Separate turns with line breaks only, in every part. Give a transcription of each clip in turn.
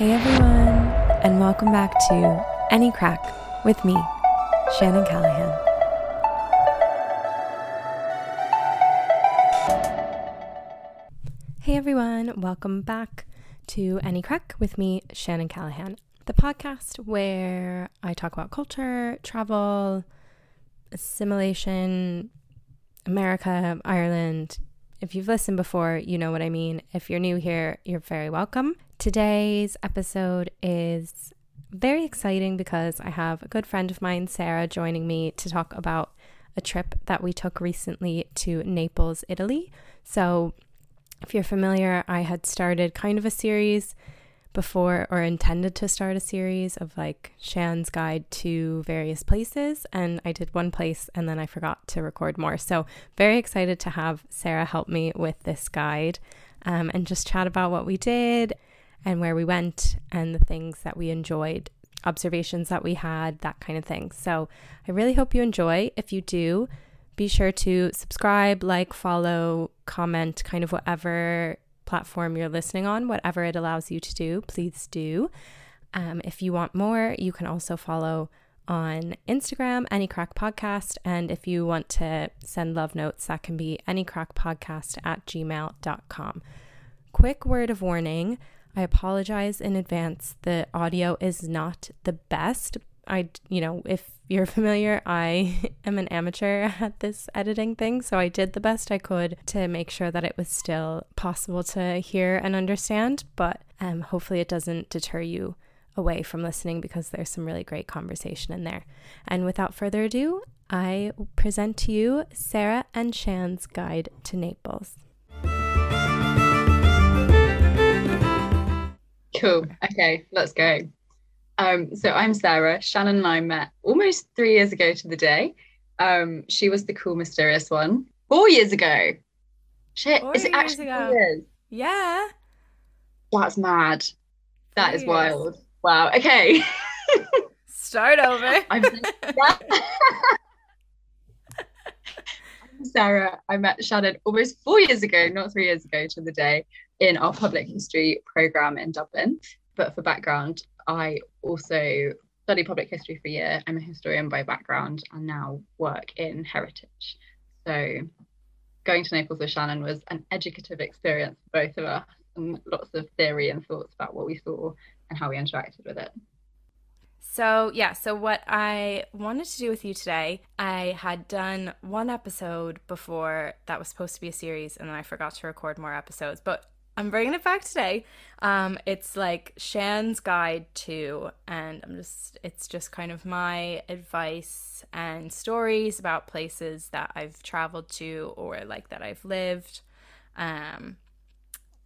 Hey everyone, and welcome back to Any Crack with me, Shannon Callahan. Hey everyone, welcome back to Any Crack with me, Shannon Callahan, the podcast where I talk about culture, travel, assimilation, America, Ireland. If you've listened before, you know what I mean. If you're new here, you're very welcome. Today's episode is very exciting because I have a good friend of mine, Sarah, joining me to talk about a trip that we took recently to Naples, Italy. So, if you're familiar, I had started kind of a series before or intended to start a series of like Shan's guide to various places and I did one place and then I forgot to record more. So very excited to have Sarah help me with this guide um, and just chat about what we did and where we went and the things that we enjoyed, observations that we had, that kind of thing. So I really hope you enjoy. If you do, be sure to subscribe, like, follow, comment, kind of whatever platform you're listening on, whatever it allows you to do, please do. Um, if you want more, you can also follow on Instagram, Any Crack Podcast. And if you want to send love notes, that can be anycrackpodcast at gmail.com. Quick word of warning I apologize in advance. The audio is not the best. I, you know, if you're familiar, I am an amateur at this editing thing. So I did the best I could to make sure that it was still possible to hear and understand. But um, hopefully, it doesn't deter you away from listening because there's some really great conversation in there. And without further ado, I present to you Sarah and Shan's Guide to Naples.
Cool. Okay, let's go. Um, so I'm Sarah. Shannon and I met almost three years ago to the day. Um, she was the cool, mysterious one. Four years ago. Shit, four is it actually ago. four years?
Yeah.
That's mad. That four is years. wild. Wow. Okay.
Start over. I'm
Sarah. I met Shannon almost four years ago, not three years ago to the day in our public history program in Dublin. But for background, I also study public history for a year. I'm a historian by background and now work in heritage. So going to Naples with Shannon was an educative experience for both of us and lots of theory and thoughts about what we saw and how we interacted with it.
So, yeah, so what I wanted to do with you today, I had done one episode before that was supposed to be a series, and then I forgot to record more episodes. But I'm bringing it back today. Um, it's like Shan's guide to, and I'm just, it's just kind of my advice and stories about places that I've traveled to or like that I've lived. Um,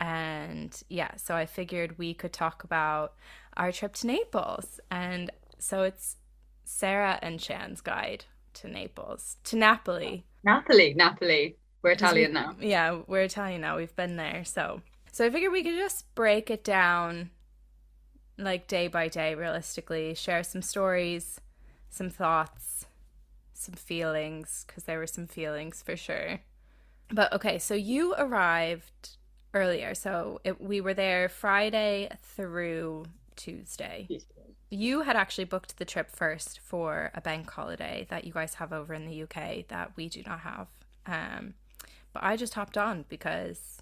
and yeah, so I figured we could talk about our trip to Naples. And so it's Sarah and Shan's guide to Naples, to Napoli.
Napoli, Napoli. We're Italian now.
Yeah, we're Italian now. We've been there. So so I figured we could just break it down like day by day, realistically, share some stories, some thoughts, some feelings, because there were some feelings for sure. But okay, so you arrived earlier. So it, we were there Friday through Tuesday. You had actually booked the trip first for a bank holiday that you guys have over in the UK that we do not have. Um, but I just hopped on because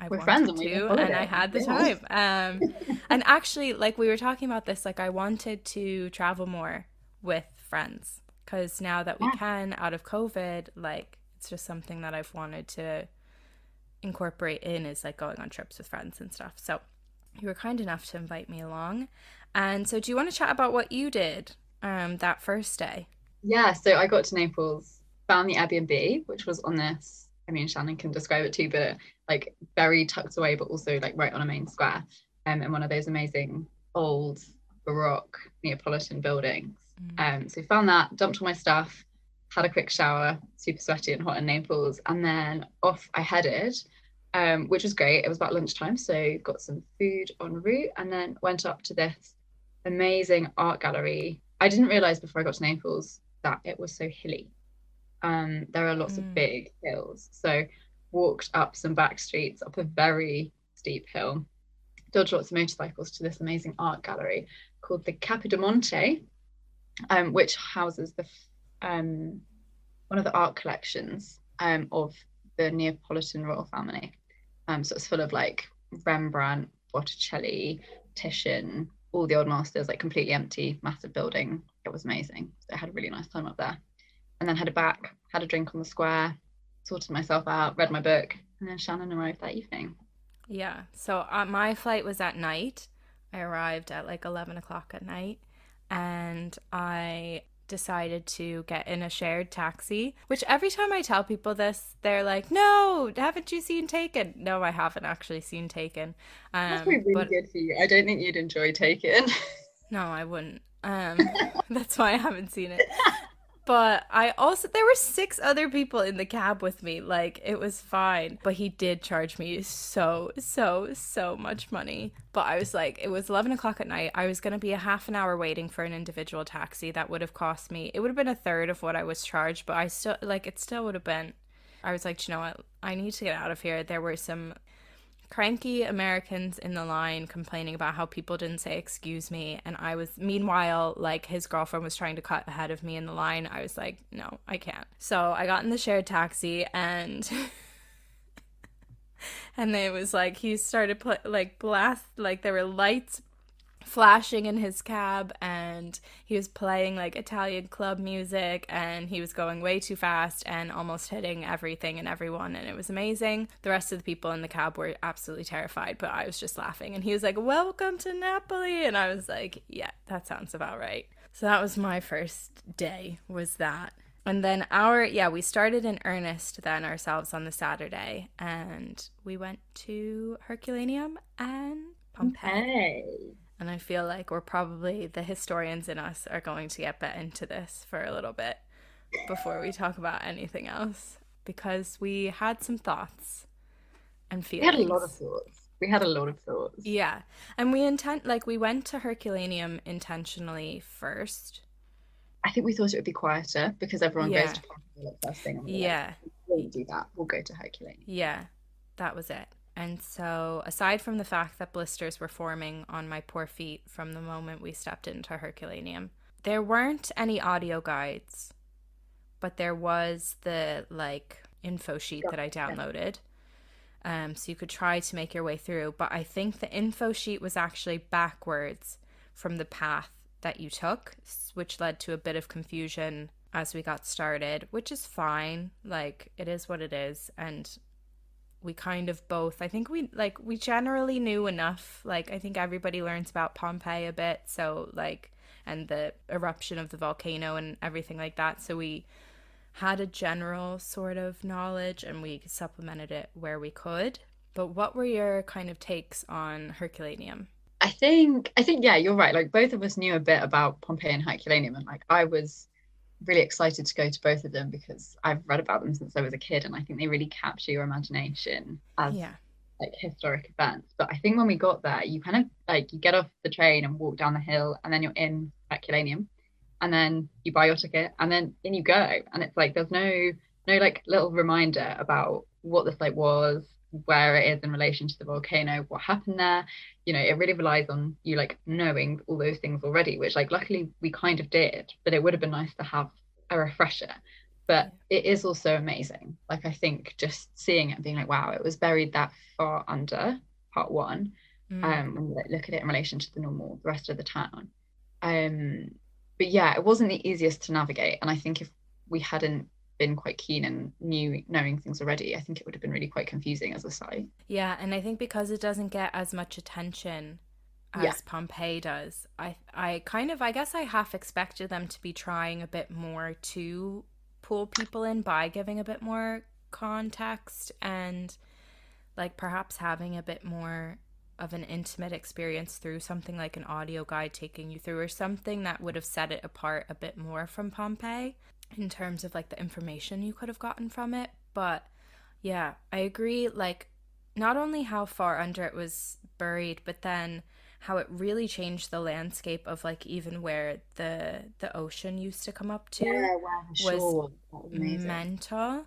I
we're friends and,
to, and I had the yeah. time. Um, and actually, like we were talking about this, like I wanted to travel more with friends because now that we yeah. can out of COVID, like it's just something that I've wanted to incorporate in is like going on trips with friends and stuff. So you were kind enough to invite me along. And so, do you want to chat about what you did um, that first day?
Yeah, so I got to Naples, found the Airbnb, which was on this I mean, Shannon can describe it too, but like very tucked away, but also like right on a main square, um, in one of those amazing old Baroque Neapolitan buildings. Mm. Um, so found that, dumped all my stuff, had a quick shower, super sweaty and hot in Naples, and then off I headed, um, which was great. It was about lunchtime, so got some food en route, and then went up to this amazing art gallery. I didn't realize before I got to Naples that it was so hilly um, there are lots mm. of big hills. So walked up some back streets up a very steep hill dodged lots of motorcycles to this amazing art gallery called the Capodimonte, um, which houses the um, one of the art collections um, of the Neapolitan royal family. Um, so it's full of like Rembrandt, Botticelli, Titian, all the old masters, like completely empty, massive building. It was amazing. So I had a really nice time up there. And then headed back, had a drink on the square, sorted myself out, read my book, and then Shannon arrived that evening.
Yeah. So uh, my flight was at night. I arrived at like 11 o'clock at night and I decided to get in a shared taxi, which every time I tell people this, they're like, no, haven't you seen Taken? No, I haven't actually seen Taken.
Um, that's probably really but... good for you. I don't think you'd enjoy Taken.
no, I wouldn't. Um, that's why I haven't seen it but I also there were six other people in the cab with me. Like it was fine, but he did charge me so so so much money. But I was like, it was eleven o'clock at night. I was gonna be a half an hour waiting for an individual taxi. That would have cost me. It would have been a third of what I was charged, but I still like it. Still would have been. I was like, you know what? I need to get out of here. There were some cranky Americans in the line complaining about how people didn't say excuse me and I was meanwhile like his girlfriend was trying to cut ahead of me in the line I was like no I can't. So I got in the shared taxi and and it was like he started put like blast like there were lights flashing in his cab and he was playing like Italian club music and he was going way too fast and almost hitting everything and everyone and it was amazing. The rest of the people in the cab were absolutely terrified, but I was just laughing and he was like, "Welcome to Napoli." And I was like, "Yeah, that sounds about right." So that was my first day was that. And then our yeah, we started in earnest then ourselves on the Saturday and we went to Herculaneum and Pompeii. Okay. And I feel like we're probably the historians in us are going to get into this for a little bit before we talk about anything else because we had some thoughts and feelings.
We had a lot of thoughts. We had a lot of thoughts.
Yeah. And we intent like we went to Herculaneum intentionally first.
I think we thought it would be quieter because everyone yeah. goes to Pompeii first thing.
Yeah.
Like, we'll do that. We'll go to Herculaneum.
Yeah. That was it. And so, aside from the fact that blisters were forming on my poor feet from the moment we stepped into Herculaneum, there weren't any audio guides, but there was the like info sheet that I downloaded. Um, so you could try to make your way through. But I think the info sheet was actually backwards from the path that you took, which led to a bit of confusion as we got started, which is fine. Like, it is what it is. And we kind of both i think we like we generally knew enough like i think everybody learns about pompeii a bit so like and the eruption of the volcano and everything like that. So we had a general sort of knowledge and we supplemented it where we could. But what were your kind of takes on herculaneum?
I think i think yeah you're right. Like both of us knew a bit about pompeii and herculaneum and like i was really excited to go to both of them because I've read about them since I was a kid and I think they really capture your imagination as yeah. like historic events. But I think when we got there, you kind of like you get off the train and walk down the hill and then you're in Herculaneum and then you buy your ticket and then in you go. And it's like there's no no like little reminder about what this like was, where it is in relation to the volcano, what happened there. You know, it really relies on you like knowing all those things already, which like luckily we kind of did, but it would have been nice to have a refresher. But it is also amazing. Like I think just seeing it and being like, wow, it was buried that far under part one. Mm. Um, when you like, look at it in relation to the normal the rest of the town. Um, but yeah, it wasn't the easiest to navigate. And I think if we hadn't been quite keen and knew knowing things already, I think it would have been really quite confusing as a site.
Yeah, and I think because it doesn't get as much attention as yeah. Pompeii does, I I kind of I guess I half expected them to be trying a bit more to pull people in by giving a bit more context and like perhaps having a bit more of an intimate experience through something like an audio guide taking you through or something that would have set it apart a bit more from Pompeii in terms of like the information you could have gotten from it. But yeah, I agree. Like, not only how far under it was buried, but then how it really changed the landscape of like even where the the ocean used to come up to
yeah, wow, was, was
mental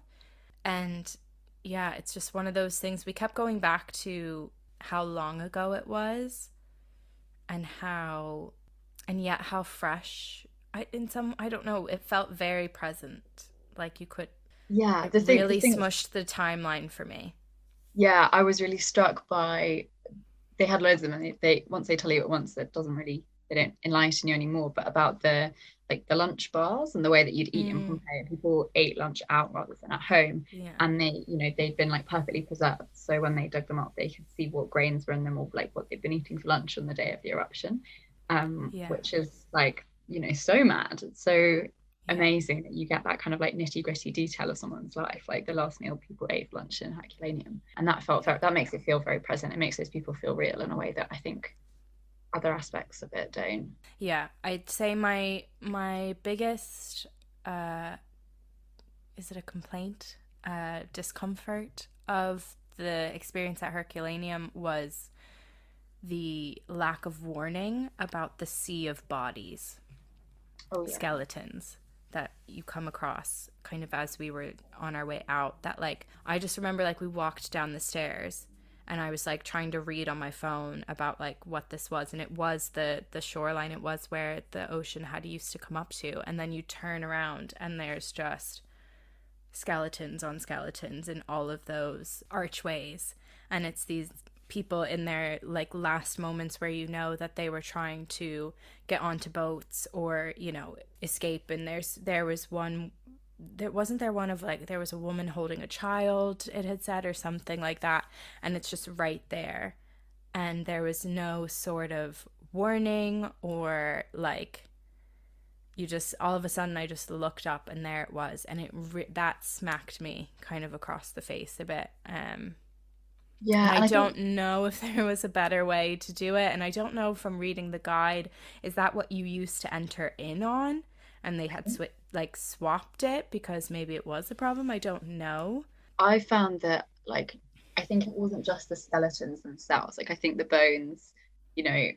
and yeah it's just one of those things we kept going back to how long ago it was and how and yet how fresh I in some I don't know, it felt very present. Like you could
yeah,
the thing, really the thing, smushed the timeline for me.
Yeah, I was really struck by they had loads of them and they, they once they tell you at once it doesn't really they don't enlighten you anymore, but about the like the lunch bars and the way that you'd eat mm. in Pompeii. People ate lunch out rather than at home.
Yeah.
And they, you know, they'd been like perfectly preserved. So when they dug them up, they could see what grains were in them or like what they'd been eating for lunch on the day of the eruption. Um, yeah. which is like, you know, so mad. It's so amazing that you get that kind of like nitty gritty detail of someone's life. Like the last meal people ate for lunch in Herculaneum. And that felt very, that makes it feel very present. It makes those people feel real in a way that I think other aspects of it don't.
Yeah, I'd say my my biggest uh is it a complaint? Uh discomfort of the experience at Herculaneum was the lack of warning about the sea of bodies. Oh, yeah. Skeletons that you come across kind of as we were on our way out that like I just remember like we walked down the stairs and I was like trying to read on my phone about like what this was and it was the the shoreline it was where the ocean had used to come up to and then you turn around and there's just skeletons on skeletons in all of those archways and it's these people in their like last moments where you know that they were trying to get onto boats or you know escape. And there's there was one there wasn't there one of like there was a woman holding a child it had said or something like that. And it's just right there. And there was no sort of warning or like you just all of a sudden I just looked up and there it was. And it re- that smacked me kind of across the face a bit. Um
yeah
I, I don't think... know if there was a better way to do it and I don't know from reading the guide is that what you used to enter in on and they had mm. sw- like swapped it because maybe it was a problem. I don't know.
I found that like I think it wasn't just the skeletons themselves. Like I think the bones, you know,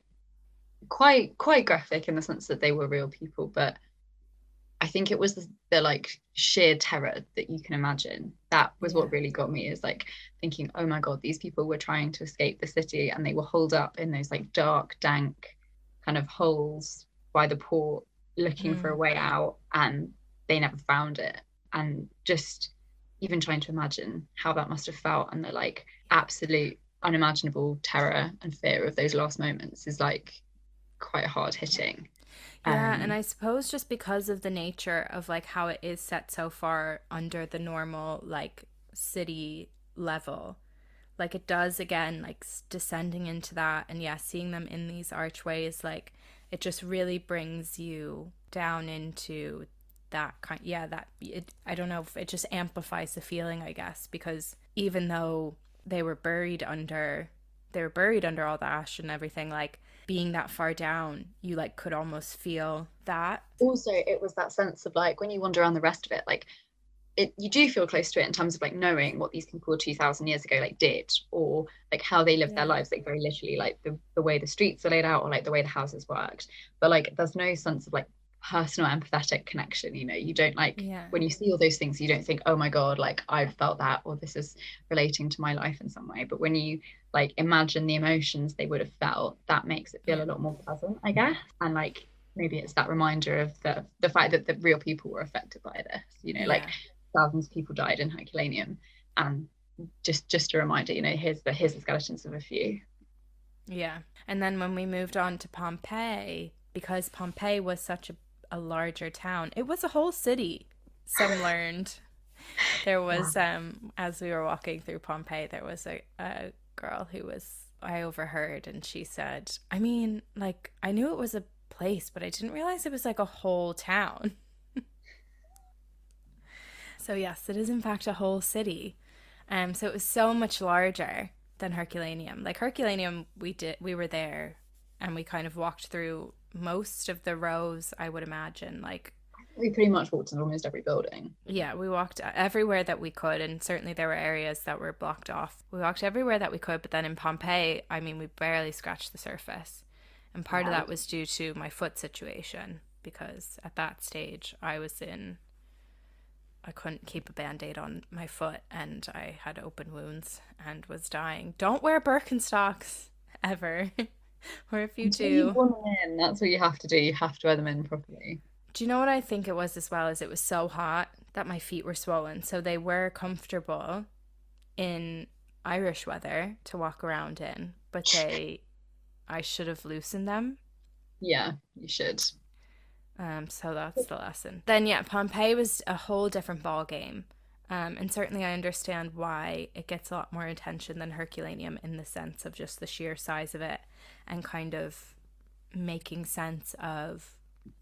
quite quite graphic in the sense that they were real people, but I think it was the, the like sheer terror that you can imagine. That was what really got me is like thinking, oh my god, these people were trying to escape the city and they were holed up in those like dark, dank kind of holes by the port looking mm. for a mm. way out and they never found it and just even trying to imagine how that must have felt and the like absolute unimaginable terror and fear of those last moments is like quite hard hitting
yeah um, and i suppose just because of the nature of like how it is set so far under the normal like city level like it does again like descending into that and yeah seeing them in these archways like it just really brings you down into that kind yeah that it i don't know if it just amplifies the feeling i guess because even though they were buried under they were buried under all the ash and everything like being that far down you like could almost feel that
also it was that sense of like when you wander around the rest of it like it you do feel close to it in terms of like knowing what these people 2000 years ago like did or like how they lived yeah. their lives like very literally like the, the way the streets are laid out or like the way the houses worked but like there's no sense of like personal empathetic connection you know you don't like
yeah.
when you see all those things you don't think oh my god like i've felt that or this is relating to my life in some way but when you like imagine the emotions they would have felt that makes it feel a lot more pleasant i guess and like maybe it's that reminder of the the fact that the real people were affected by this you know yeah. like thousands of people died in Herculaneum, and just just a reminder, you know, here's the here's the skeletons of a few.
Yeah, and then when we moved on to Pompeii, because Pompeii was such a, a larger town, it was a whole city. Some learned. There was um as we were walking through Pompeii, there was a, a girl who was I overheard and she said, I mean, like I knew it was a place, but I didn't realize it was like a whole town. So yes, it is in fact a whole city. Um, so it was so much larger than Herculaneum. Like Herculaneum, we did we were there, and we kind of walked through most of the rows. I would imagine, like
we pretty much walked in almost every building.
Yeah, we walked everywhere that we could, and certainly there were areas that were blocked off. We walked everywhere that we could, but then in Pompeii, I mean, we barely scratched the surface. And part yeah. of that was due to my foot situation because at that stage I was in I couldn't keep a band-aid on my foot and I had open wounds and was dying. Don't wear Birkenstocks ever. or if you do,
you in, that's what you have to do. You have to wear them in properly.
Do you know what I think it was as well? Is it was so hot that my feet were swollen, so they were comfortable in Irish weather to walk around in, but they, I should have loosened them.
Yeah, you should.
Um, so that's the lesson. Then yeah, Pompeii was a whole different ball game. Um, and certainly I understand why it gets a lot more attention than Herculaneum in the sense of just the sheer size of it and kind of making sense of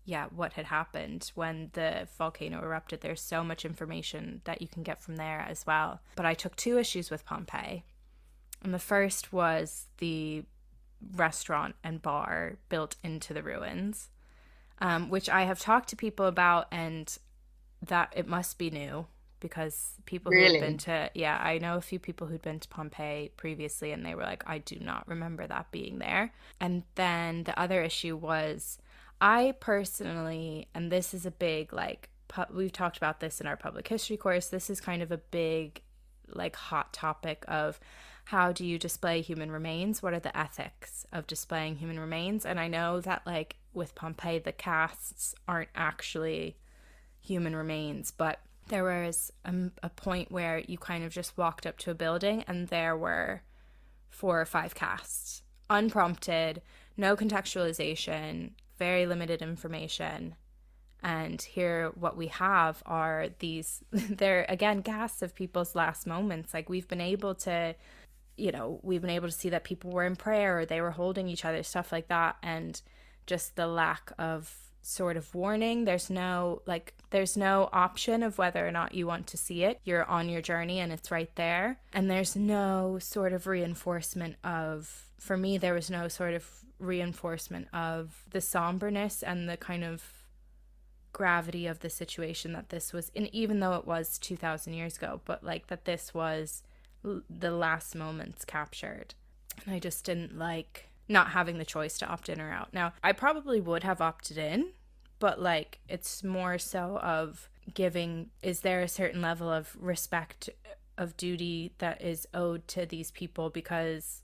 yeah, what had happened when the volcano erupted. There's so much information that you can get from there as well. But I took two issues with Pompeii. And the first was the restaurant and bar built into the ruins um, which I have talked to people about, and that it must be new because people really? who've been to yeah i know a few people who'd been to pompeii previously and they were like i do not remember that being there and then the other issue was i personally and this is a big like pu- we've talked about this in our public history course this is kind of a big like hot topic of how do you display human remains? What are the ethics of displaying human remains? And I know that, like, with Pompeii, the casts aren't actually human remains, but there was a, a point where you kind of just walked up to a building and there were four or five casts, unprompted, no contextualization, very limited information. And here, what we have are these, they're again gasps of people's last moments. Like, we've been able to you know, we've been able to see that people were in prayer or they were holding each other, stuff like that. And just the lack of sort of warning. There's no, like, there's no option of whether or not you want to see it. You're on your journey and it's right there. And there's no sort of reinforcement of, for me, there was no sort of reinforcement of the somberness and the kind of gravity of the situation that this was and even though it was 2000 years ago but like that this was the last moments captured. And I just didn't like not having the choice to opt in or out. Now, I probably would have opted in, but like it's more so of giving is there a certain level of respect of duty that is owed to these people because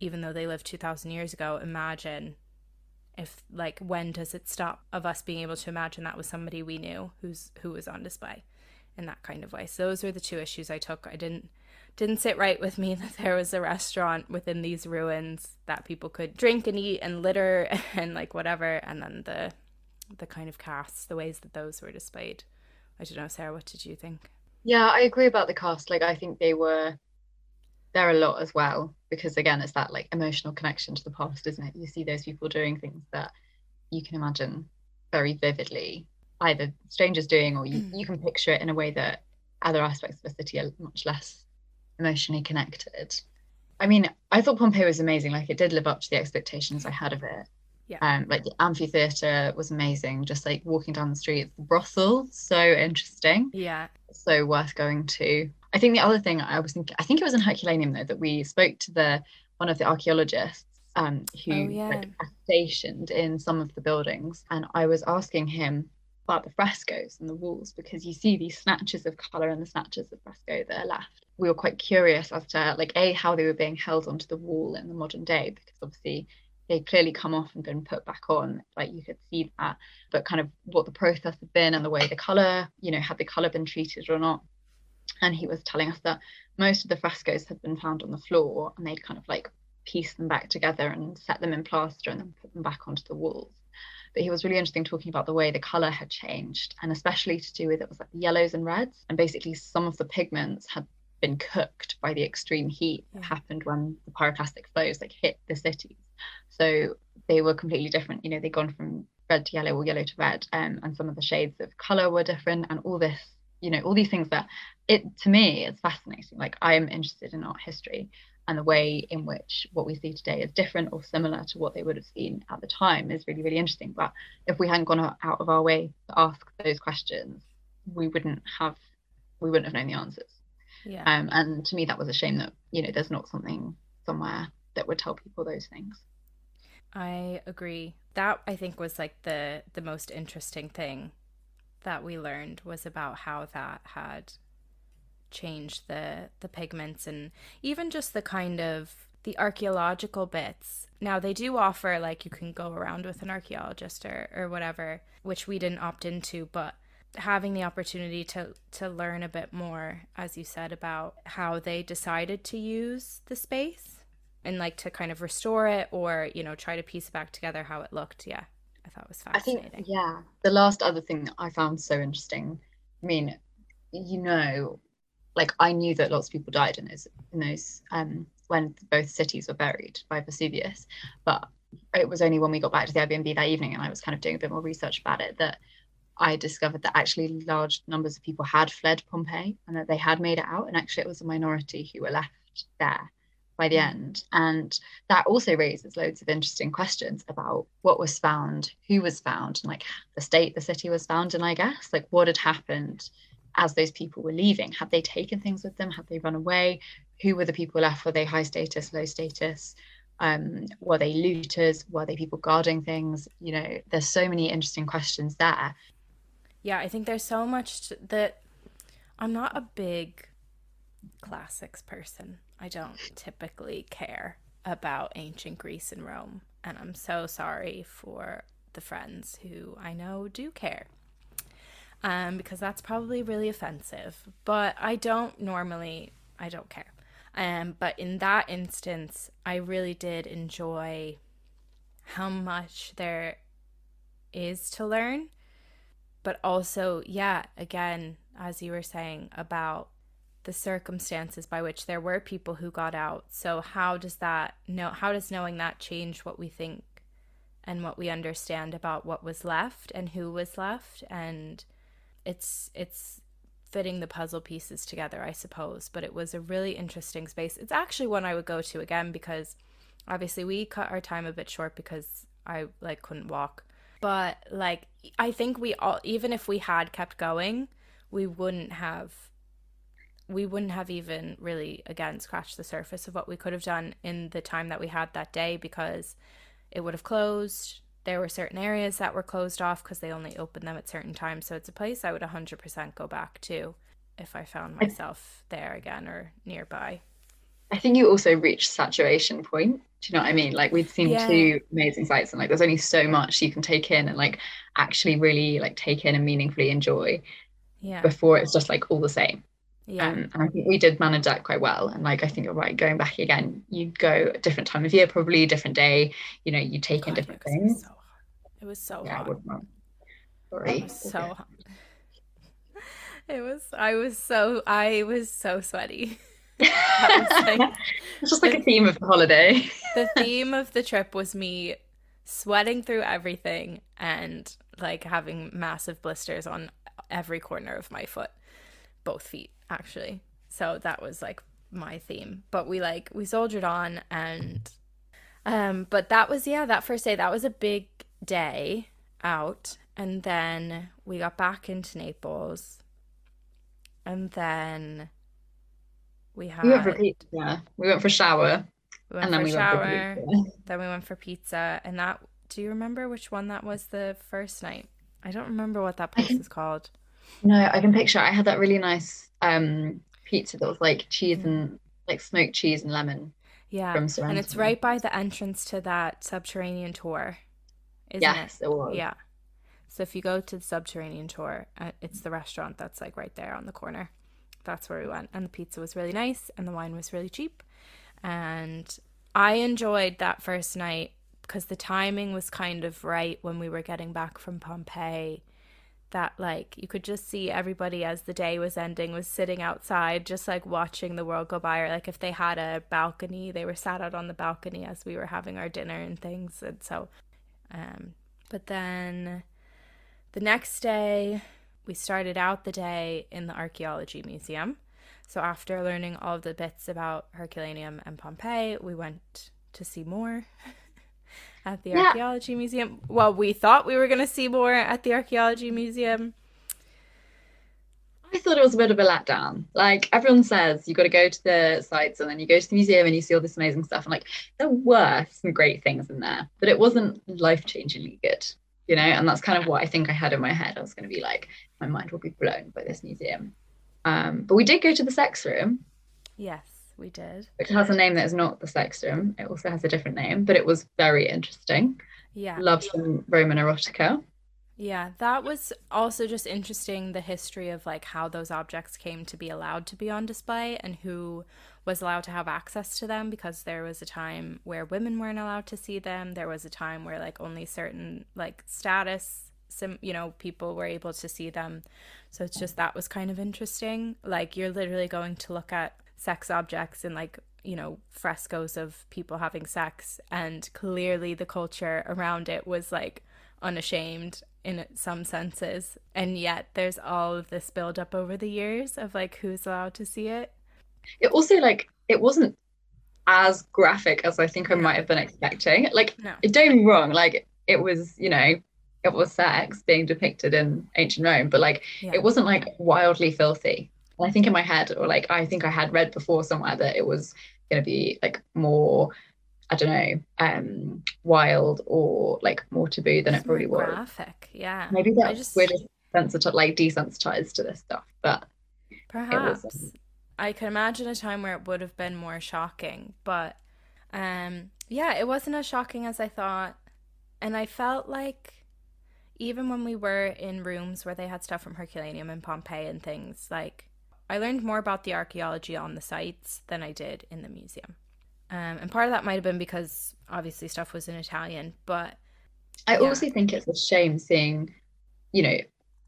even though they lived 2000 years ago, imagine if like when does it stop of us being able to imagine that was somebody we knew who's who was on display in that kind of way. So those were the two issues I took. I didn't didn't sit right with me that there was a restaurant within these ruins that people could drink and eat and litter and like whatever. And then the the kind of casts the ways that those were displayed. I don't know sarah what did you think?
Yeah i agree about the cast. Like i think they were there a lot as well because again it's that like emotional connection to the past isn't it? You see those people doing things that you can imagine very vividly either strangers doing or you, you can picture it in a way that other aspects of a city are much less emotionally connected. I mean, I thought Pompeii was amazing. Like it did live up to the expectations I had of it. Yeah. Um, like the amphitheater was amazing. Just like walking down the streets, the brothel, so interesting.
Yeah.
So worth going to. I think the other thing I was thinking, I think it was in Herculaneum though, that we spoke to the one of the archaeologists um, who oh, yeah. like, stationed in some of the buildings, and I was asking him about the frescoes and the walls because you see these snatches of color and the snatches of fresco that are left we were quite curious as to like a how they were being held onto the wall in the modern day because obviously they clearly come off and been put back on like you could see that. But kind of what the process had been and the way the color you know had the color been treated or not. And he was telling us that most of the frescoes had been found on the floor and they'd kind of like piece them back together and set them in plaster and then put them back onto the walls. But he was really interesting talking about the way the color had changed and especially to do with it was like yellows and reds. And basically some of the pigments had been cooked by the extreme heat that happened when the pyroclastic flows like hit the cities. So they were completely different you know they'd gone from red to yellow or yellow to red um, and some of the shades of color were different and all this you know all these things that it to me it's fascinating. Like i'm interested in art history and the way in which what we see today is different or similar to what they would have seen at the time is really really interesting. But if we hadn't gone out of our way to ask those questions we wouldn't have we wouldn't have known the answers
yeah. Um,
and to me that was a shame that you know there's not something somewhere that would tell people those things.
I agree. That i think was like the the most interesting thing that we learned was about how that had changed the the pigments and even just the kind of the archaeological bits. Now they do offer like you can go around with an archaeologist or, or whatever, which we didn't opt into, but having the opportunity to to learn a bit more, as you said, about how they decided to use the space and like to kind of restore it or, you know, try to piece it back together how it looked. Yeah. I thought it was fascinating.
I think yeah. The last other thing that I found so interesting, I mean, you know, like I knew that lots of people died in those in those um when both cities were buried by Vesuvius. But it was only when we got back to the Airbnb that evening and I was kind of doing a bit more research about it that I discovered that actually large numbers of people had fled Pompeii and that they had made it out. And actually, it was a minority who were left there by the end. And that also raises loads of interesting questions about what was found, who was found, and like the state the city was found in, I guess, like what had happened as those people were leaving. Had they taken things with them? Had they run away? who were the people left? Were they high status, low status? Um, were they looters? Were they people guarding things? You know, there's so many interesting questions there.
Yeah, I think there's so much that I'm not a big classics person. I don't typically care about ancient Greece and Rome. And I'm so sorry for the friends who I know do care. Um, because that's probably really offensive. But I don't normally, I don't care. Um, but in that instance, I really did enjoy how much there is to learn. But also, yeah, again, as you were saying about the circumstances by which there were people who got out. So how does that know how does knowing that change what we think and what we understand about what was left and who was left and it's it's fitting the puzzle pieces together, I suppose. But it was a really interesting space. It's actually one I would go to again because obviously we cut our time a bit short because I like couldn't walk. But like I think we all even if we had kept going, we wouldn't have we wouldn't have even really again scratched the surface of what we could have done in the time that we had that day because it would have closed there were certain areas that were closed off because they only opened them at certain times. So it's a place I would 100% go back to if I found myself there again or nearby.
I think you also reach saturation point. Do you know what I mean? Like we've seen yeah. two amazing sites and like there's only so much you can take in and like actually really like take in and meaningfully enjoy.
Yeah.
Before it's just like all the same. Yeah. Um, and I think we did manage that quite well. And like I think you're right, going back again, you go a different time of year, probably a different day, you know, you take God, in different things.
It was so, it was so yeah, hot. Sorry. It was so okay. hot. It was I was so I was so sweaty.
it's just like a theme of the holiday.
the theme of the trip was me sweating through everything and like having massive blisters on every corner of my foot both feet actually. So that was like my theme. But we like we soldiered on and um but that was yeah, that first day that was a big day out and then we got back into Naples. And then we had
We went for pizza. Yeah. We went for shower.
We went and then we shower. Went for then we went for pizza and that do you remember which one that was the first night? I don't remember what that place is called.
No, I can picture. I had that really nice um pizza that was like cheese mm. and like smoked cheese and lemon.
Yeah, and it's right by the entrance to that subterranean tour, isn't yes,
it? it was.
Yeah. So if you go to the subterranean tour, uh, it's the restaurant that's like right there on the corner. That's where we went, and the pizza was really nice, and the wine was really cheap, and I enjoyed that first night because the timing was kind of right when we were getting back from Pompeii that like you could just see everybody as the day was ending was sitting outside just like watching the world go by or like if they had a balcony they were sat out on the balcony as we were having our dinner and things and so um but then the next day we started out the day in the archaeology museum so after learning all of the bits about herculaneum and pompeii we went to see more at the yeah. archaeology museum. Well, we thought we were going to see more at the archaeology museum.
I thought it was a bit of a letdown. Like everyone says, you got to go to the sites and then you go to the museum and you see all this amazing stuff. And like there were some great things in there, but it wasn't life changingly good. You know, and that's kind of what I think I had in my head. I was going to be like, my mind will be blown by this museum. Um, but we did go to the sex room.
Yes, we did.
Which has a name that is not the sex room. It also has a different name, but it was very interesting.
Yeah.
Love some Roman erotica.
Yeah, that was also just interesting the history of like how those objects came to be allowed to be on display and who was allowed to have access to them because there was a time where women weren't allowed to see them. There was a time where like only certain like status some you know people were able to see them. So it's just that was kind of interesting. Like you're literally going to look at sex objects and like you know frescoes of people having sex and clearly the culture around it was like unashamed in some senses and yet there's all of this build up over the years of like who's allowed to see it
it also like it wasn't as graphic as i think i might have been expecting like
no.
don't get me wrong like it was you know it was sex being depicted in ancient rome but like yeah. it wasn't like wildly filthy and i think in my head or like i think i had read before somewhere that it was going to be like more I don't know, um, wild or like more taboo than it probably was.
Graphic, yeah.
Maybe that's just... we're just sensitized, like desensitized to this stuff, but
perhaps was, I can imagine a time where it would have been more shocking, but um, yeah, it wasn't as shocking as I thought, and I felt like even when we were in rooms where they had stuff from Herculaneum and Pompeii and things like. I learned more about the archaeology on the sites than I did in the museum. Um, and part of that might have been because obviously stuff was in Italian, but
I yeah. also think it's a shame seeing, you know,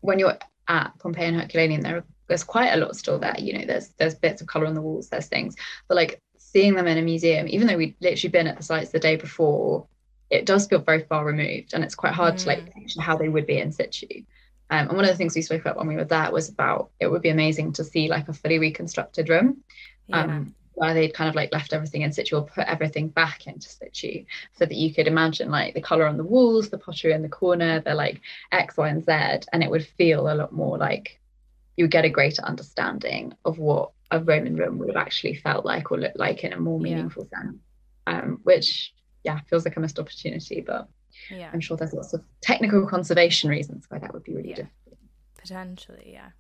when you're at Pompeii and Herculaneum, there there's quite a lot still there. You know, there's there's bits of color on the walls, there's things, but like seeing them in a museum, even though we'd literally been at the sites the day before, it does feel very far removed, and it's quite hard mm. to like mm. picture how they would be in situ. Um, and one of the things we spoke about when we were there was about it would be amazing to see like a fully reconstructed room. Yeah. Um, where they'd kind of like left everything in situ or put everything back into situ so that you could imagine like the color on the walls the pottery in the corner the like x y and z and it would feel a lot more like you would get a greater understanding of what a roman room would have actually felt like or looked like in a more meaningful yeah. sense um, which yeah feels like a missed opportunity but yeah i'm sure there's lots of technical conservation reasons why that would be really yeah. difficult
potentially yeah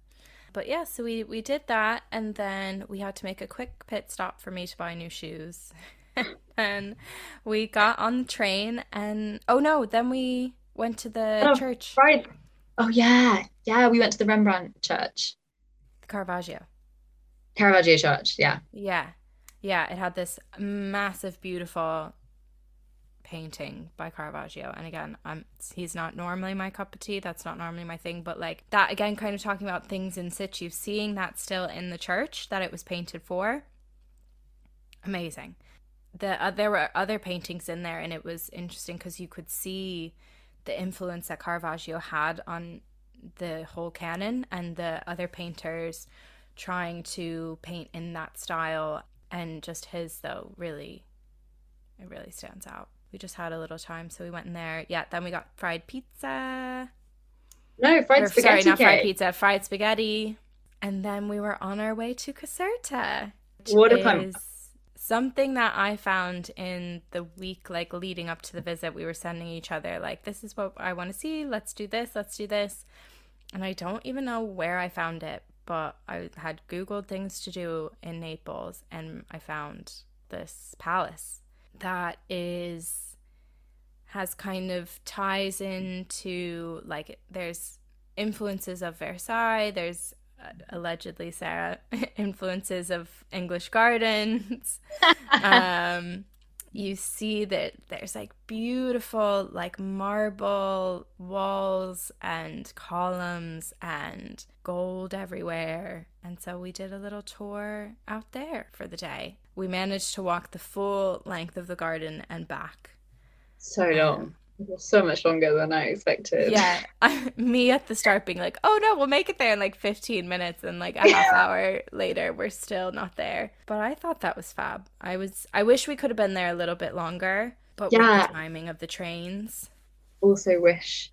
but yeah, so we we did that, and then we had to make a quick pit stop for me to buy new shoes. and we got on the train, and oh no, then we went to the oh, church.
Right. Oh yeah, yeah. We went to the Rembrandt Church.
Caravaggio.
Caravaggio Church. Yeah.
Yeah, yeah. It had this massive, beautiful painting by Caravaggio. And again, I'm he's not normally my cup of tea. That's not normally my thing. But like that again, kind of talking about things in situ, seeing that still in the church that it was painted for. Amazing. The uh, there were other paintings in there, and it was interesting because you could see the influence that Caravaggio had on the whole canon and the other painters trying to paint in that style and just his though really it really stands out we just had a little time, so we went in there. Yeah, then we got fried pizza.
No, fried or, spaghetti.
Sorry, not fried pizza, fried spaghetti. And then we were on our way to Caserta.
What a.
Something that I found in the week like leading up to the visit, we were sending each other like, "This is what I want to see. Let's do this. Let's do this." And I don't even know where I found it, but I had googled things to do in Naples, and I found this palace that is has kind of ties into like there's influences of Versailles, there's uh, allegedly Sarah influences of English gardens. um, you see that there's like beautiful like marble walls and columns and gold everywhere. And so we did a little tour out there for the day. We managed to walk the full length of the garden and back.
So long. Um, so much longer than I expected.
Yeah, I, me at the start being like, "Oh no, we'll make it there in like 15 minutes," and like a yeah. half hour later, we're still not there. But I thought that was fab. I was. I wish we could have been there a little bit longer, but yeah. the timing of the trains.
Also, wish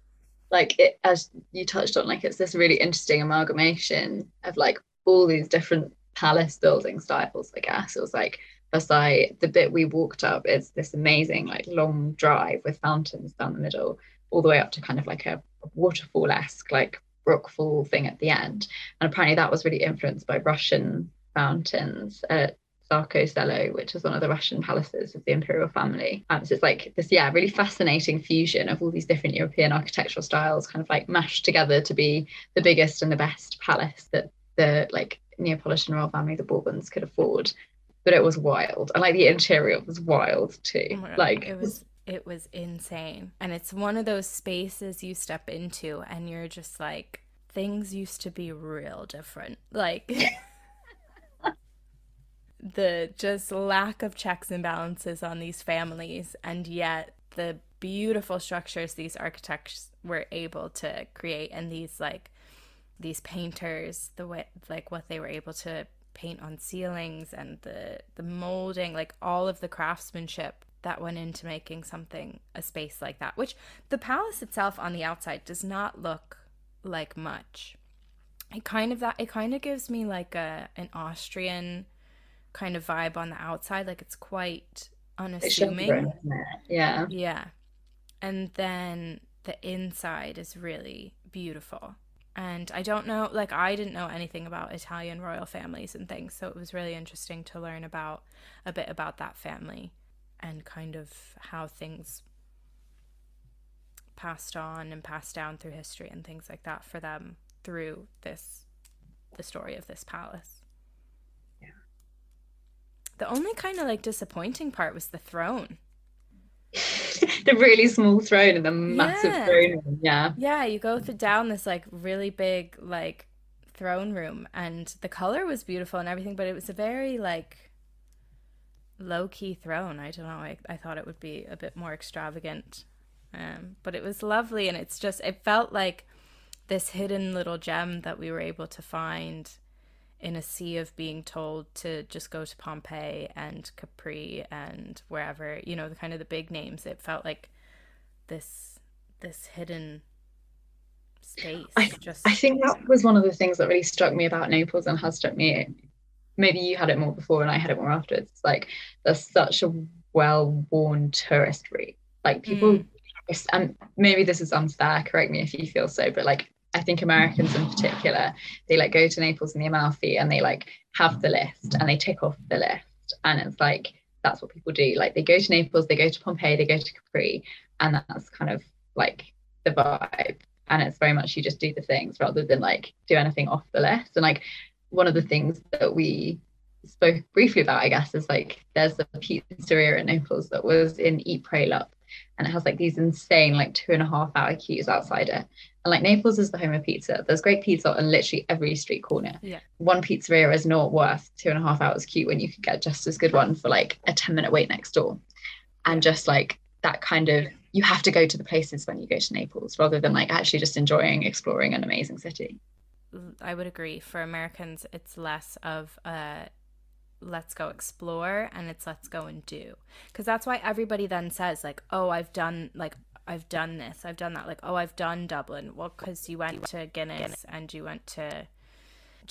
like it as you touched on, like it's this really interesting amalgamation of like all these different palace building styles. I guess it was like Versailles, the bit we walked up is this amazing like long drive with fountains down the middle. all the way up to kind of like a waterfall esque like brookfall thing at the end. And apparently that was really influenced by Russian fountains at Selo, which is one of the Russian palaces of the imperial family. Um, so it's like this, yeah, really fascinating fusion of all these different European architectural styles kind of like mashed together to be the biggest and the best palace that the like Neapolitan royal family, the Bourbons, could afford. But it was wild. And like the interior was wild too. Oh like
it was it was insane. And it's one of those spaces you step into and you're just like, things used to be real different. Like the just lack of checks and balances on these families and yet the beautiful structures these architects were able to create and these like these painters the way like what they were able to paint on ceilings and the the molding like all of the craftsmanship that went into making something a space like that which the palace itself on the outside does not look like much. It kind of that it kind of gives me like a an austrian kind of vibe on the outside like it's quite unassuming.
yeah.
Yeah. And then the inside is really beautiful and I don't know, like, I didn't know anything about Italian royal families and things. So it was really interesting to learn about a bit about that family and kind of how things passed on and passed down through history and things like that for them through this the story of this palace. Yeah. The only kind of like disappointing part was the throne.
the really small throne and the massive yeah. throne room. Yeah.
Yeah, you go through down this like really big like throne room and the color was beautiful and everything, but it was a very like low key throne. I don't know. I, I thought it would be a bit more extravagant. Um, but it was lovely and it's just it felt like this hidden little gem that we were able to find in a sea of being told to just go to Pompeii and Capri and wherever, you know, the kind of the big names. It felt like this this hidden space.
I, just I think that was one of the things that really struck me about Naples and has struck me maybe you had it more before and I had it more afterwards. It's like there's such a well-worn tourist route. Like people, mm. and maybe this is unfair. Correct me if you feel so, but like I think Americans in particular, they like go to Naples and the Amalfi and they like have the list and they tick off the list, and it's like that's what people do. Like they go to Naples, they go to Pompeii, they go to Capri, and that's kind of like the vibe. And it's very much you just do the things rather than like do anything off the list. And like one of the things that we spoke briefly about, I guess, is like there's a pizzeria in Naples that was in Eat Pray Love, and it has like these insane like two and a half hour queues outside it. And like Naples is the home of pizza. There's great pizza on literally every street corner.
Yeah.
One pizzeria is not worth two and a half hours queue when you could get just as good one for like a 10 minute wait next door. And just like that kind of you have to go to the places when you go to Naples rather than like actually just enjoying exploring an amazing city.
I would agree. For Americans, it's less of a let's go explore and it's let's go and do. Because that's why everybody then says, like, oh, I've done, like, I've done this, I've done that. Like, oh, I've done Dublin. Well, because you went to Guinness and you went to,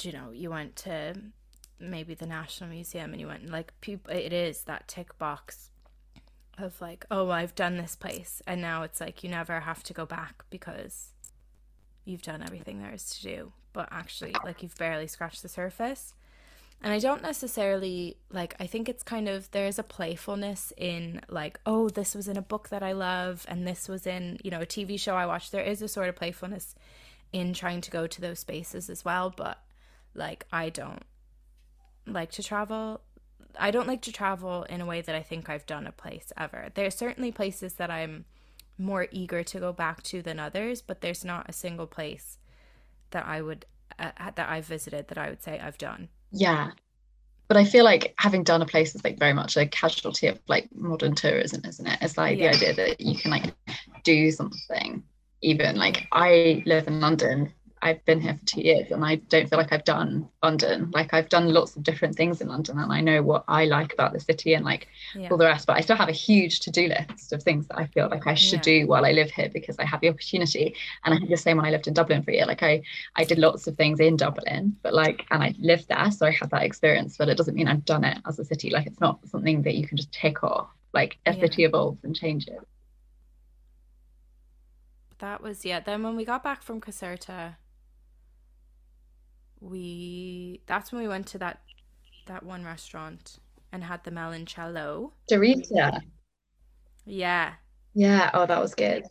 you know, you went to maybe the National Museum and you went, like, people, it is that tick box of like, oh, I've done this place. And now it's like you never have to go back because you've done everything there is to do but actually like you've barely scratched the surface and i don't necessarily like i think it's kind of there's a playfulness in like oh this was in a book that i love and this was in you know a tv show i watched. There is a sort of playfulness in trying to go to those spaces as well but like i don't like to travel. I don't like to travel in a way that i think i've done a place ever. There's certainly places that i'm more eager to go back to than others but there's not a single place that I would uh, that I've visited that I would say I've done.
Yeah. But I feel like having done a place is like very much a casualty of like modern tourism, isn't it? It's like yeah. the idea that you can like do something. Even like I live in London I've been here for two years and I don't feel like I've done London. Like I've done lots of different things in London and I know what I like about the city and like yeah. all the rest. But I still have a huge to-do list of things that I feel like I should yeah. do while I live here because I have the opportunity. And I had the same when I lived in Dublin for a year. Like I I did lots of things in Dublin, but like and I lived there. So I had that experience, but it doesn't mean I've done it as a city. Like it's not something that you can just tick off. Like a yeah. city evolves and changes.
that was yeah. Then when we got back from Caserta, we that's when we went to that that one restaurant and had the meloncello.
Dorita.
Yeah.
Yeah. Oh, that was good.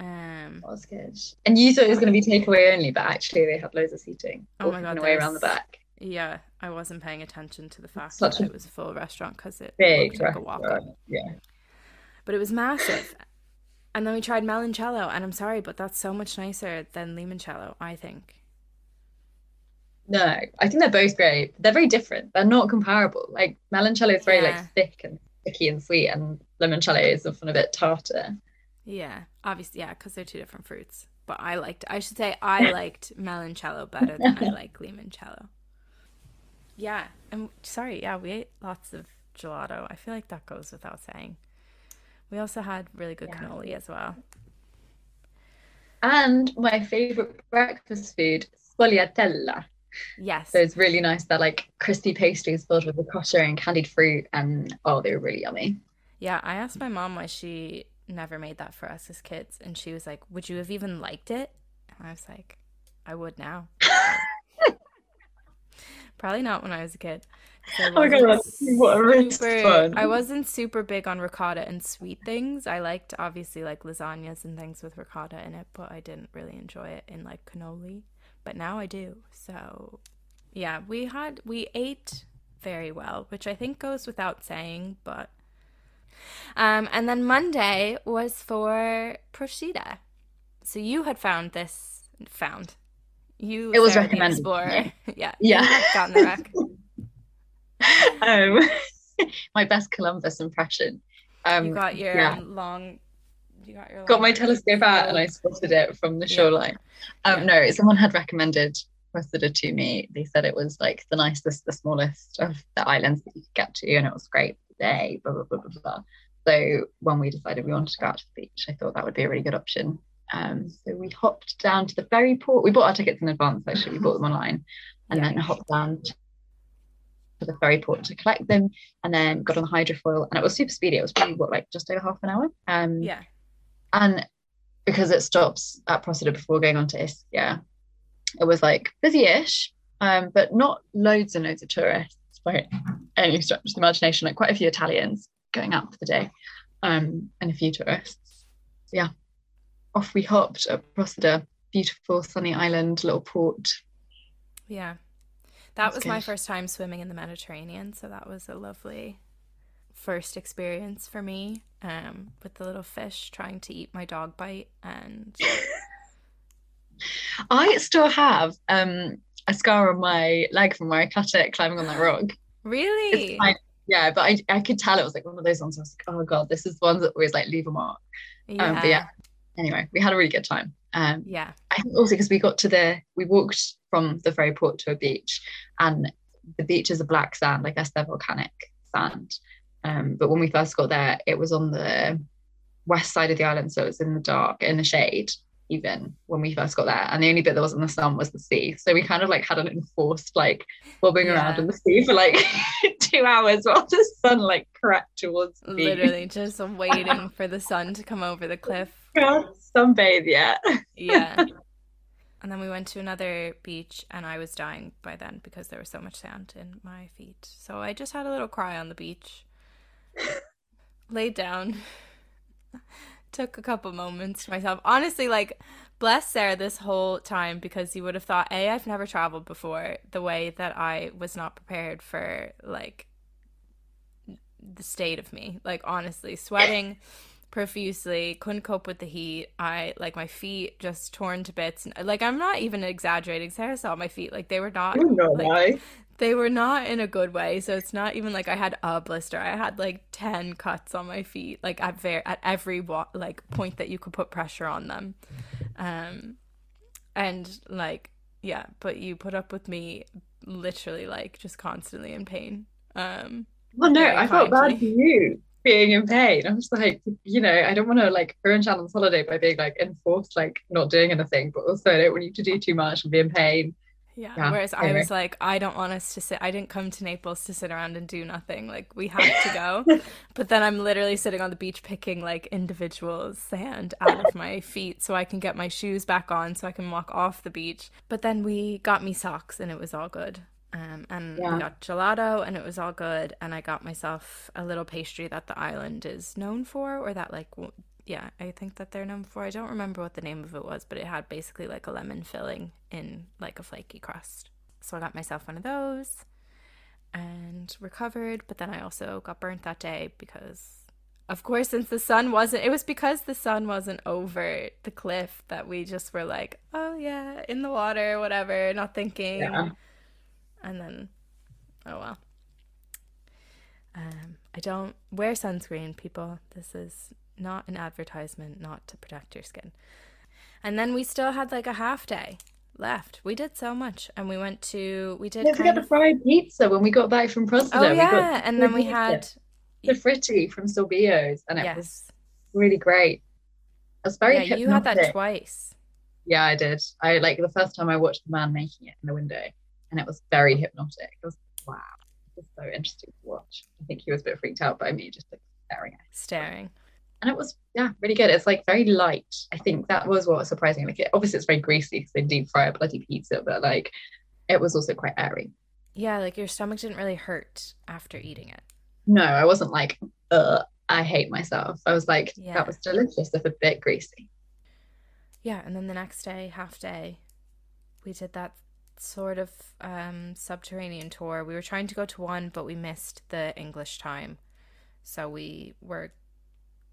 Um.
That was good. And you thought it was going to be takeaway only, but actually they had loads of seating.
Oh my god. There
around the back.
Yeah, I wasn't paying attention to the fact
Such
that it was a full restaurant because it
Big
looked like a walk up.
restaurant. Yeah.
But it was massive. And then we tried meloncello, and I'm sorry, but that's so much nicer than limoncello, I think.
No, I think they're both great. They're very different. They're not comparable. Like meloncello is very
Yeah.
like thick and sticky and sweet, and limoncello is often a bit tartar.
Yeah, obviously, yeah, because they're two different fruits. But I liked, I should say, I liked meloncello better than I like limoncello. Yeah, and sorry, yeah, we ate lots of gelato. I feel like that goes without saying. We also had really good
Yeah.
cannoli as well.
And my favorite breakfast food, sfogliatella.
Yes.
So it's really nice. They're like crispy pastries filled with ricotta and candied fruit, and oh, they were really yummy.
Yeah, I asked my mom why she never made that for us as kids, and she was like, "Would you have even liked it?" And I was like, "I would now." Probably not when I was a kid.
Oh my God,
wasn't
what a
super-
fun.
I wasn't super big on ricotta and sweet things. I liked obviously like lasagnas and things with ricotta in it, but I didn't really enjoy it in like cannoli. But now I do. So yeah, we had we ate very well, which I think goes without saying, but um and then Monday was for Procida. So you had found this found. You
It was
Sarah
recommended,
Explorer. yeah.
Yeah.
You had gotten the rec.
um, my best Columbus impression. Um,
you got your
yeah.
long you got your
got my telescope out and I spotted it from the
Yeah.
shoreline. Um,
Yeah.
No, someone had recommended Procida to me. They said it was like the nicest, the smallest of the islands that you could get to, and it was great day. Blah blah blah blah blah. So when we decided we wanted to go out to the beach, I thought that would be a really good option. Um, so we hopped down to the ferry port. We bought our tickets in advance. Actually, we bought them online, and
Yeah.
then hopped down to the ferry port to collect them, and then got on the hydrofoil, and it was super speedy. It was probably what like just over half an hour. Um,
Yeah.
And because it stops at Procida before going on to Ischia, it was like busy-ish, um, but not loads and loads of tourists by any stretch of the imagination. Like quite a few Italians going out for the day, um, and a few tourists. So yeah, off we hopped at Procida, beautiful sunny island, little port.
Yeah. That
That's
was my first time swimming in the Mediterranean, so that was a lovely first experience for me. Um, with the little fish trying to eat my dog bite and
I still have um, a scar on my leg from where I cut it climbing on that rock.
really
Yeah, but I, I could tell it was like one of those ones. I was like, oh god, this is the ones that always like leave a mark.
yeah.
Um, but yeah, anyway, we had a really good time. Um,
yeah.
I think also because we got to the, we walked from the ferry port to a beach, and the beach is a black sand, I guess they're volcanic sand. Um, but when we first got there, it was on the west side of the island, so it was in the dark, in the shade, even when we first got there. And the only bit that was in the sun was the sea. So we kind of like had an enforced like bobbing around in the sea for like two hours while the sun like crept towards beach.
Literally just waiting for the sun to come over the cliff.
Sunbathe yet.
Yeah. And then we went to another beach, and I was dying by then because there was so much sand in my feet. So I just had a little cry on the beach, laid down, took a couple moments to myself. Honestly, like, bless Sarah this whole time because you would have thought, A, I've never traveled before, the way that I was not prepared for, like, the state of me. Like, honestly, sweating profusely couldn't cope with the heat. I like my feet just torn to bits. Like i'm not even exaggerating. Sarah saw my feet. Like they were not like, they were not in a good way so it's not even like i had a blister i had like 10 cuts on my feet like at very at every wa- like point that you could put pressure on them um and like yeah but you put up with me literally like just constantly in pain um
Well, no, I felt bad for you being in pain. I was like, you know, I don't want to like ruin Shannon's holiday by being like enforced, like not doing anything, but also I don't want you to do too much and be in pain.
Yeah.
Yeah,
Whereas I was like, I don't want us to sit. I didn't come to Naples to sit around and do nothing. Like we have to go. but then I'm literally sitting on the beach picking like individual sand out of my feet so I can get my shoes back on so I can walk off the beach. But then we got me socks and it was all good. Um, and we
Yeah.
got gelato and it was all good. And I got myself a little pastry that the island is known for, or that like yeah, I think that they're known for. I don't remember what the name of it was, but it had basically like a lemon filling in like a flaky crust. So I got myself one of those and recovered, but then I also got burnt that day because of course since the sun wasn't it was because the sun wasn't over the cliff that we just were like, "Oh yeah, in the water, whatever, not thinking."
Yeah.
And then oh well. Um, I don't wear sunscreen, people. This is not an advertisement not to protect your skin. And then we still had like a half day left. We did so much, and we went to we did
Don't forget
kind
the fried pizza when we got back from Procida.
oh yeah, and then we had
the fritti from Silvio's, and it was really great. It was very
yeah, you had that twice.
Yeah, I did. I like the first time I watched the man making it in the window, and it was very hypnotic. It was wow, it was so interesting to watch. I think he was a bit freaked out by me just like staring at.
Staring.
And it was yeah, really good. It's like very light. I think that was what was surprising. Like it, obviously it's very greasy because they deep fry a bloody pizza, but like it was also quite airy.
Yeah, like your stomach didn't really hurt after eating it.
No, I wasn't like, uh, I hate myself. I was like,
Yeah.
that was delicious, if a bit greasy.
Yeah, and then the next day, half day, we did that sort of um, subterranean tour. We were trying to go to one, but we missed the English time, so we were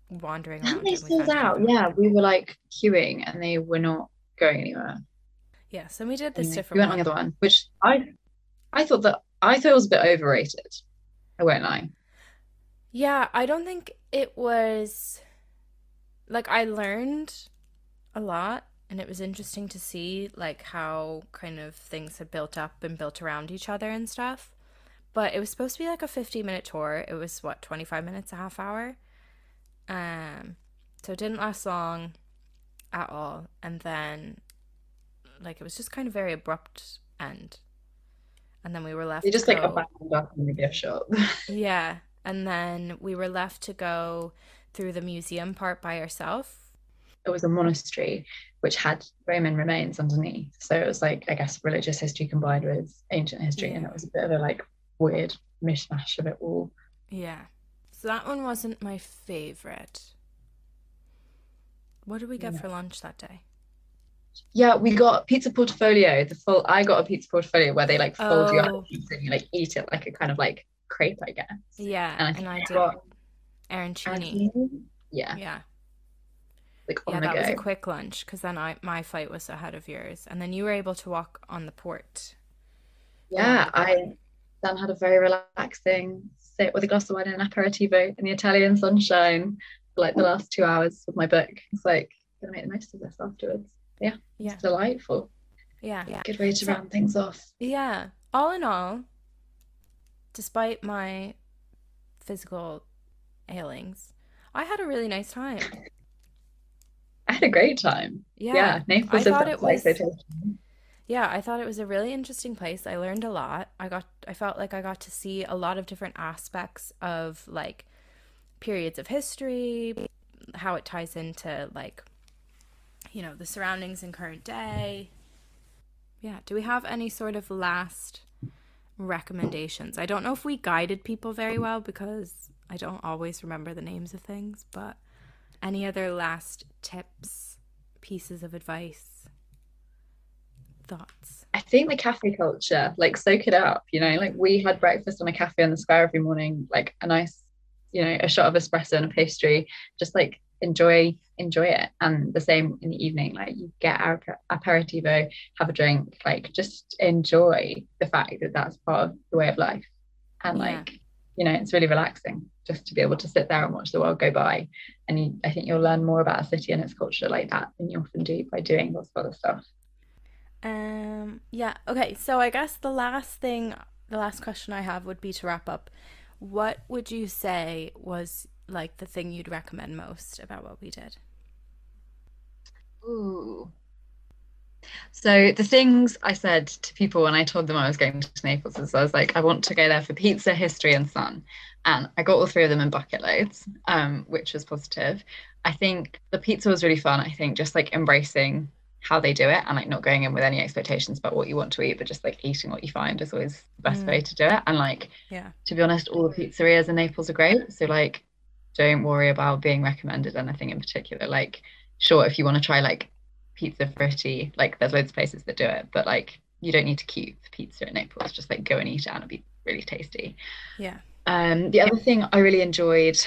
wandering around.
And they
and
sold out. Yeah, we were like queuing and they were not going anywhere.
Yeah, so we did this
Anyway, we
different
went on
one.
the other one, which I I thought that I thought it was a bit overrated. I won't lie.
Yeah, I don't think it was like I learned a lot and it was interesting to see like how kind of things had built up and built around each other and stuff. But it was supposed to be like a 50 minute tour. It was what, 25 minutes, a half hour? Um so it didn't last long at all. And then like it was just kind of very abrupt end. And then we were left
They just like abandoned us in the gift shop.
yeah. And then we were left to go through the museum part by ourselves.
it was a monastery which had Roman remains underneath. So it was like I guess religious history combined with ancient history, and it was a bit of a like weird mishmash of it all.
Yeah. So that one wasn't my favorite. What did we get
Yeah.
for lunch that day?
Yeah, we got pizza portafoglio. The full I got a pizza portafoglio where they like fold you out
Oh.
and you like eat it like a kind of like crepe, I guess.
Yeah,
And I
and I
got
arancini.
Yeah,
Yeah.
like
Yeah,
on the
that was a quick lunch because then I my flight was ahead of yours, and then you were able to walk on the port.
Yeah, I then had a very relaxing sit with a glass of wine and an aperitivo in the Italian sunshine for like the last two hours with my book. It's like gonna make the most of this afterwards. Yeah,
Yeah.
it's delightful.
Yeah, yeah,
Good way to
So-
round things off.
yeah. All in all, despite my physical ailings, I had a really nice time.
I had a great time.
Yeah.
Yeah, Naples
I
is
thought
up
it
to
was-
expectations.
Yeah, I thought it was a really interesting place. I learned a lot. I got I felt like I got to see a lot of different aspects of like periods of history, how it ties into like you know, the surroundings in current day. Yeah, do we have any sort of last recommendations? I don't know if we guided people very well because I don't always remember the names of things, but any other last tips, pieces of advice, thoughts?
I think the cafe culture, like soak it up, you know, like we had breakfast on a cafe on the square every morning, like a nice, you know, a shot of espresso and a pastry, just like enjoy enjoy it. And the same in the evening, like you get our aperitivo, have a drink, like just enjoy the fact that that's part of the way of life. And
Yeah.
like, you know, it's really relaxing just to be able to sit there and watch the world go by. And you, I think you'll learn more about a city and its culture like that than you often do by doing lots of other stuff.
Um, yeah, okay. So I guess the last thing, the last question I have would be to wrap up. What would you say was like the thing you'd recommend most about what we did?
Ooh. So the things I said to people when I told them I was going to Naples is I was like, I want to go there for pizza, history, and sun. And I got all three of them in bucket loads, um, which was positive. I think the pizza was really fun. I think just like embracing how they do it and like not going in with any expectations about what you want to eat, but just like eating what you find is always the best mm. way to do it. And like,
yeah,
to be honest, all the pizzerias in Naples are great. So like, don't worry about being recommended anything in particular. Like, sure, if you want to try like pizza fritti, like there's loads of places that do it, but like you don't need to keep pizza in Naples. Just like go and eat it and it'll be really tasty.
Yeah.
Um, the other thing I really enjoyed,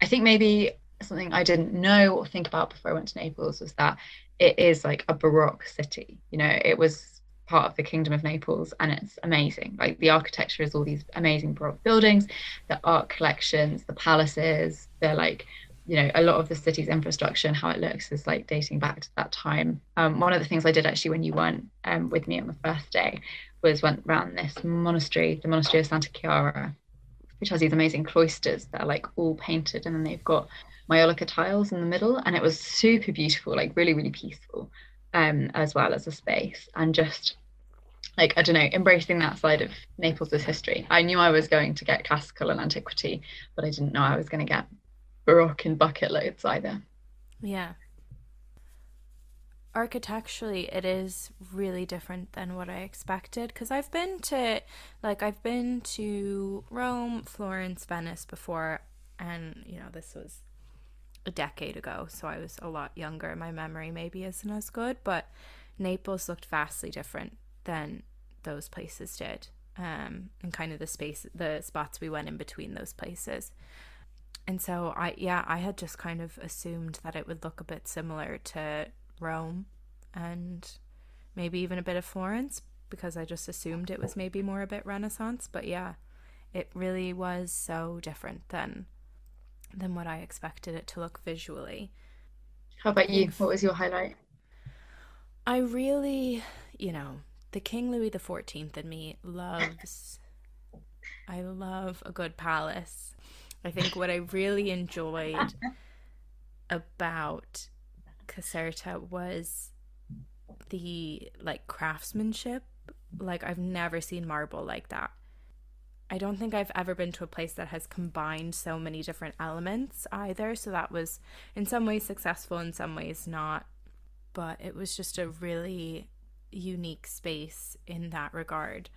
I think maybe something I didn't know or think about before I went to Naples was that it is like a Baroque city. You know, it was part of the Kingdom of Naples and it's amazing. Like the architecture is all these amazing Baroque buildings, the art collections, the palaces, they're like, you know, a lot of the city's infrastructure and how it looks is like dating back to that time. Um, one of the things I did actually when you weren't um, with me on the first day was went around this monastery, the monastery of Santa Chiara, which has these amazing cloisters that are like all painted and then they've got Maiolica tiles in the middle, and it was super beautiful, like really, really peaceful, um, as well as a space, and just like I don't know, embracing that side of Naples' history. I knew I was going to get classical and antiquity, but I didn't know I was going to get Baroque and bucket loads either.
Yeah. Architecturally, it is really different than what I expected because I've been to, like, I've been to Rome, Florence, Venice before, and you know, this was a decade ago, so I was a lot younger. My memory maybe isn't as good, but Naples looked vastly different than those places did. Um, and kind of the space, the spots we went in between those places. And so I, yeah, I had just kind of assumed that it would look a bit similar to Rome and maybe even a bit of Florence because I just assumed it was maybe more a bit Renaissance. But yeah, it really was so different than than what I expected it to look visually.
How about you? What was your highlight?
I really, you know, the King Louis the Fourteenth in me loves. I love a good palace. I think what I really enjoyed about Caserta was the like craftsmanship. Like I've never seen marble like that. I don't think I've ever been to a place that has combined so many different elements either. So that was in some ways successful, in some ways not. But it was just a really unique space in that regard,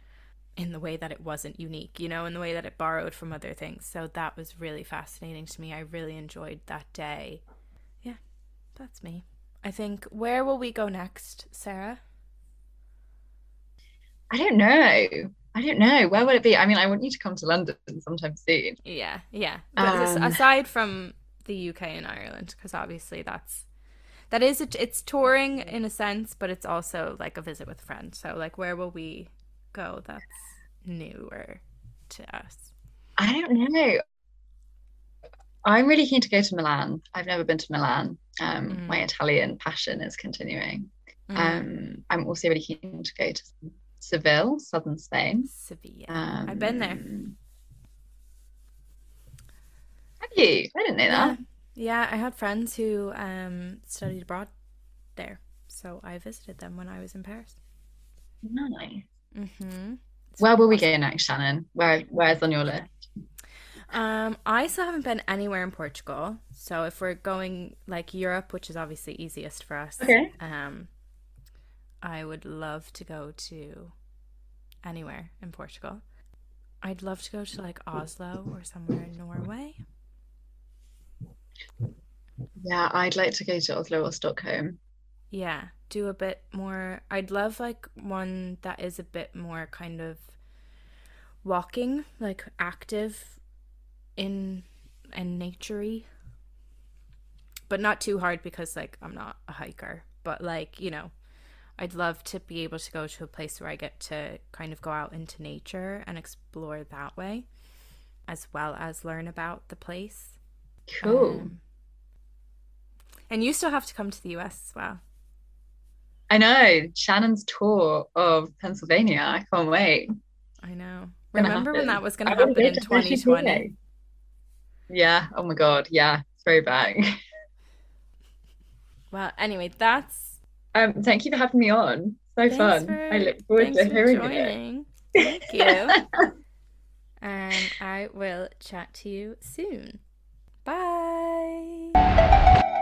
in the way that it wasn't unique, you know, in the way that it borrowed from other things. So that was really fascinating to me. I really enjoyed that day. Yeah, that's me. I think, where will we go next, Sarah?
I don't know. I don't know. Where would it be? I mean, I want you to come to London sometime soon.
Yeah, yeah. Um, aside from the UK and Ireland, because obviously that's that is a, it's touring in a sense, but it's also like a visit with friends. So, like, where will we go? That's newer to us.
I don't know. I'm really keen to go to Milan. I've never been to Milan. Um, mm. My Italian passion is continuing. Mm. Um, I'm also really keen to go to Seville, southern Spain.
Sevilla. Um, I've been there.
Have you? I didn't know
yeah.
that.
Yeah, I had friends who um, studied abroad there, so I visited them when I was in Paris.
Nice.
Mm-hmm.
Where will we go next, Shannon? Where Where's on your list?
Um, I still haven't been anywhere in Portugal. So if we're going like Europe, which is obviously easiest for us,
okay.
Um, I would love to go to anywhere in Portugal. I'd love to go to like Oslo or somewhere in Norway.
Yeah, I'd like to go to Oslo or Stockholm.
Yeah, do a bit more. I'd love like one that is a bit more kind of walking, like active in and naturey. But not too hard because like I'm not a hiker, but like, you know, I'd love to be able to go to a place where I get to kind of go out into nature and explore that way, as well as learn about the place.
Cool. Um,
and you still have to come to the US as well.
I know. Shannon's tour of Pennsylvania. I can't wait.
I know. Remember when that was going to happen in 2020?
Yeah. Oh my God. Yeah. Throwback.
Well, anyway, that's
Um, thank you for having me on. So
Thanks
fun.
for-
I look forward to
for
hearing it.
joining. Thank you. and I will chat to you soon. Bye.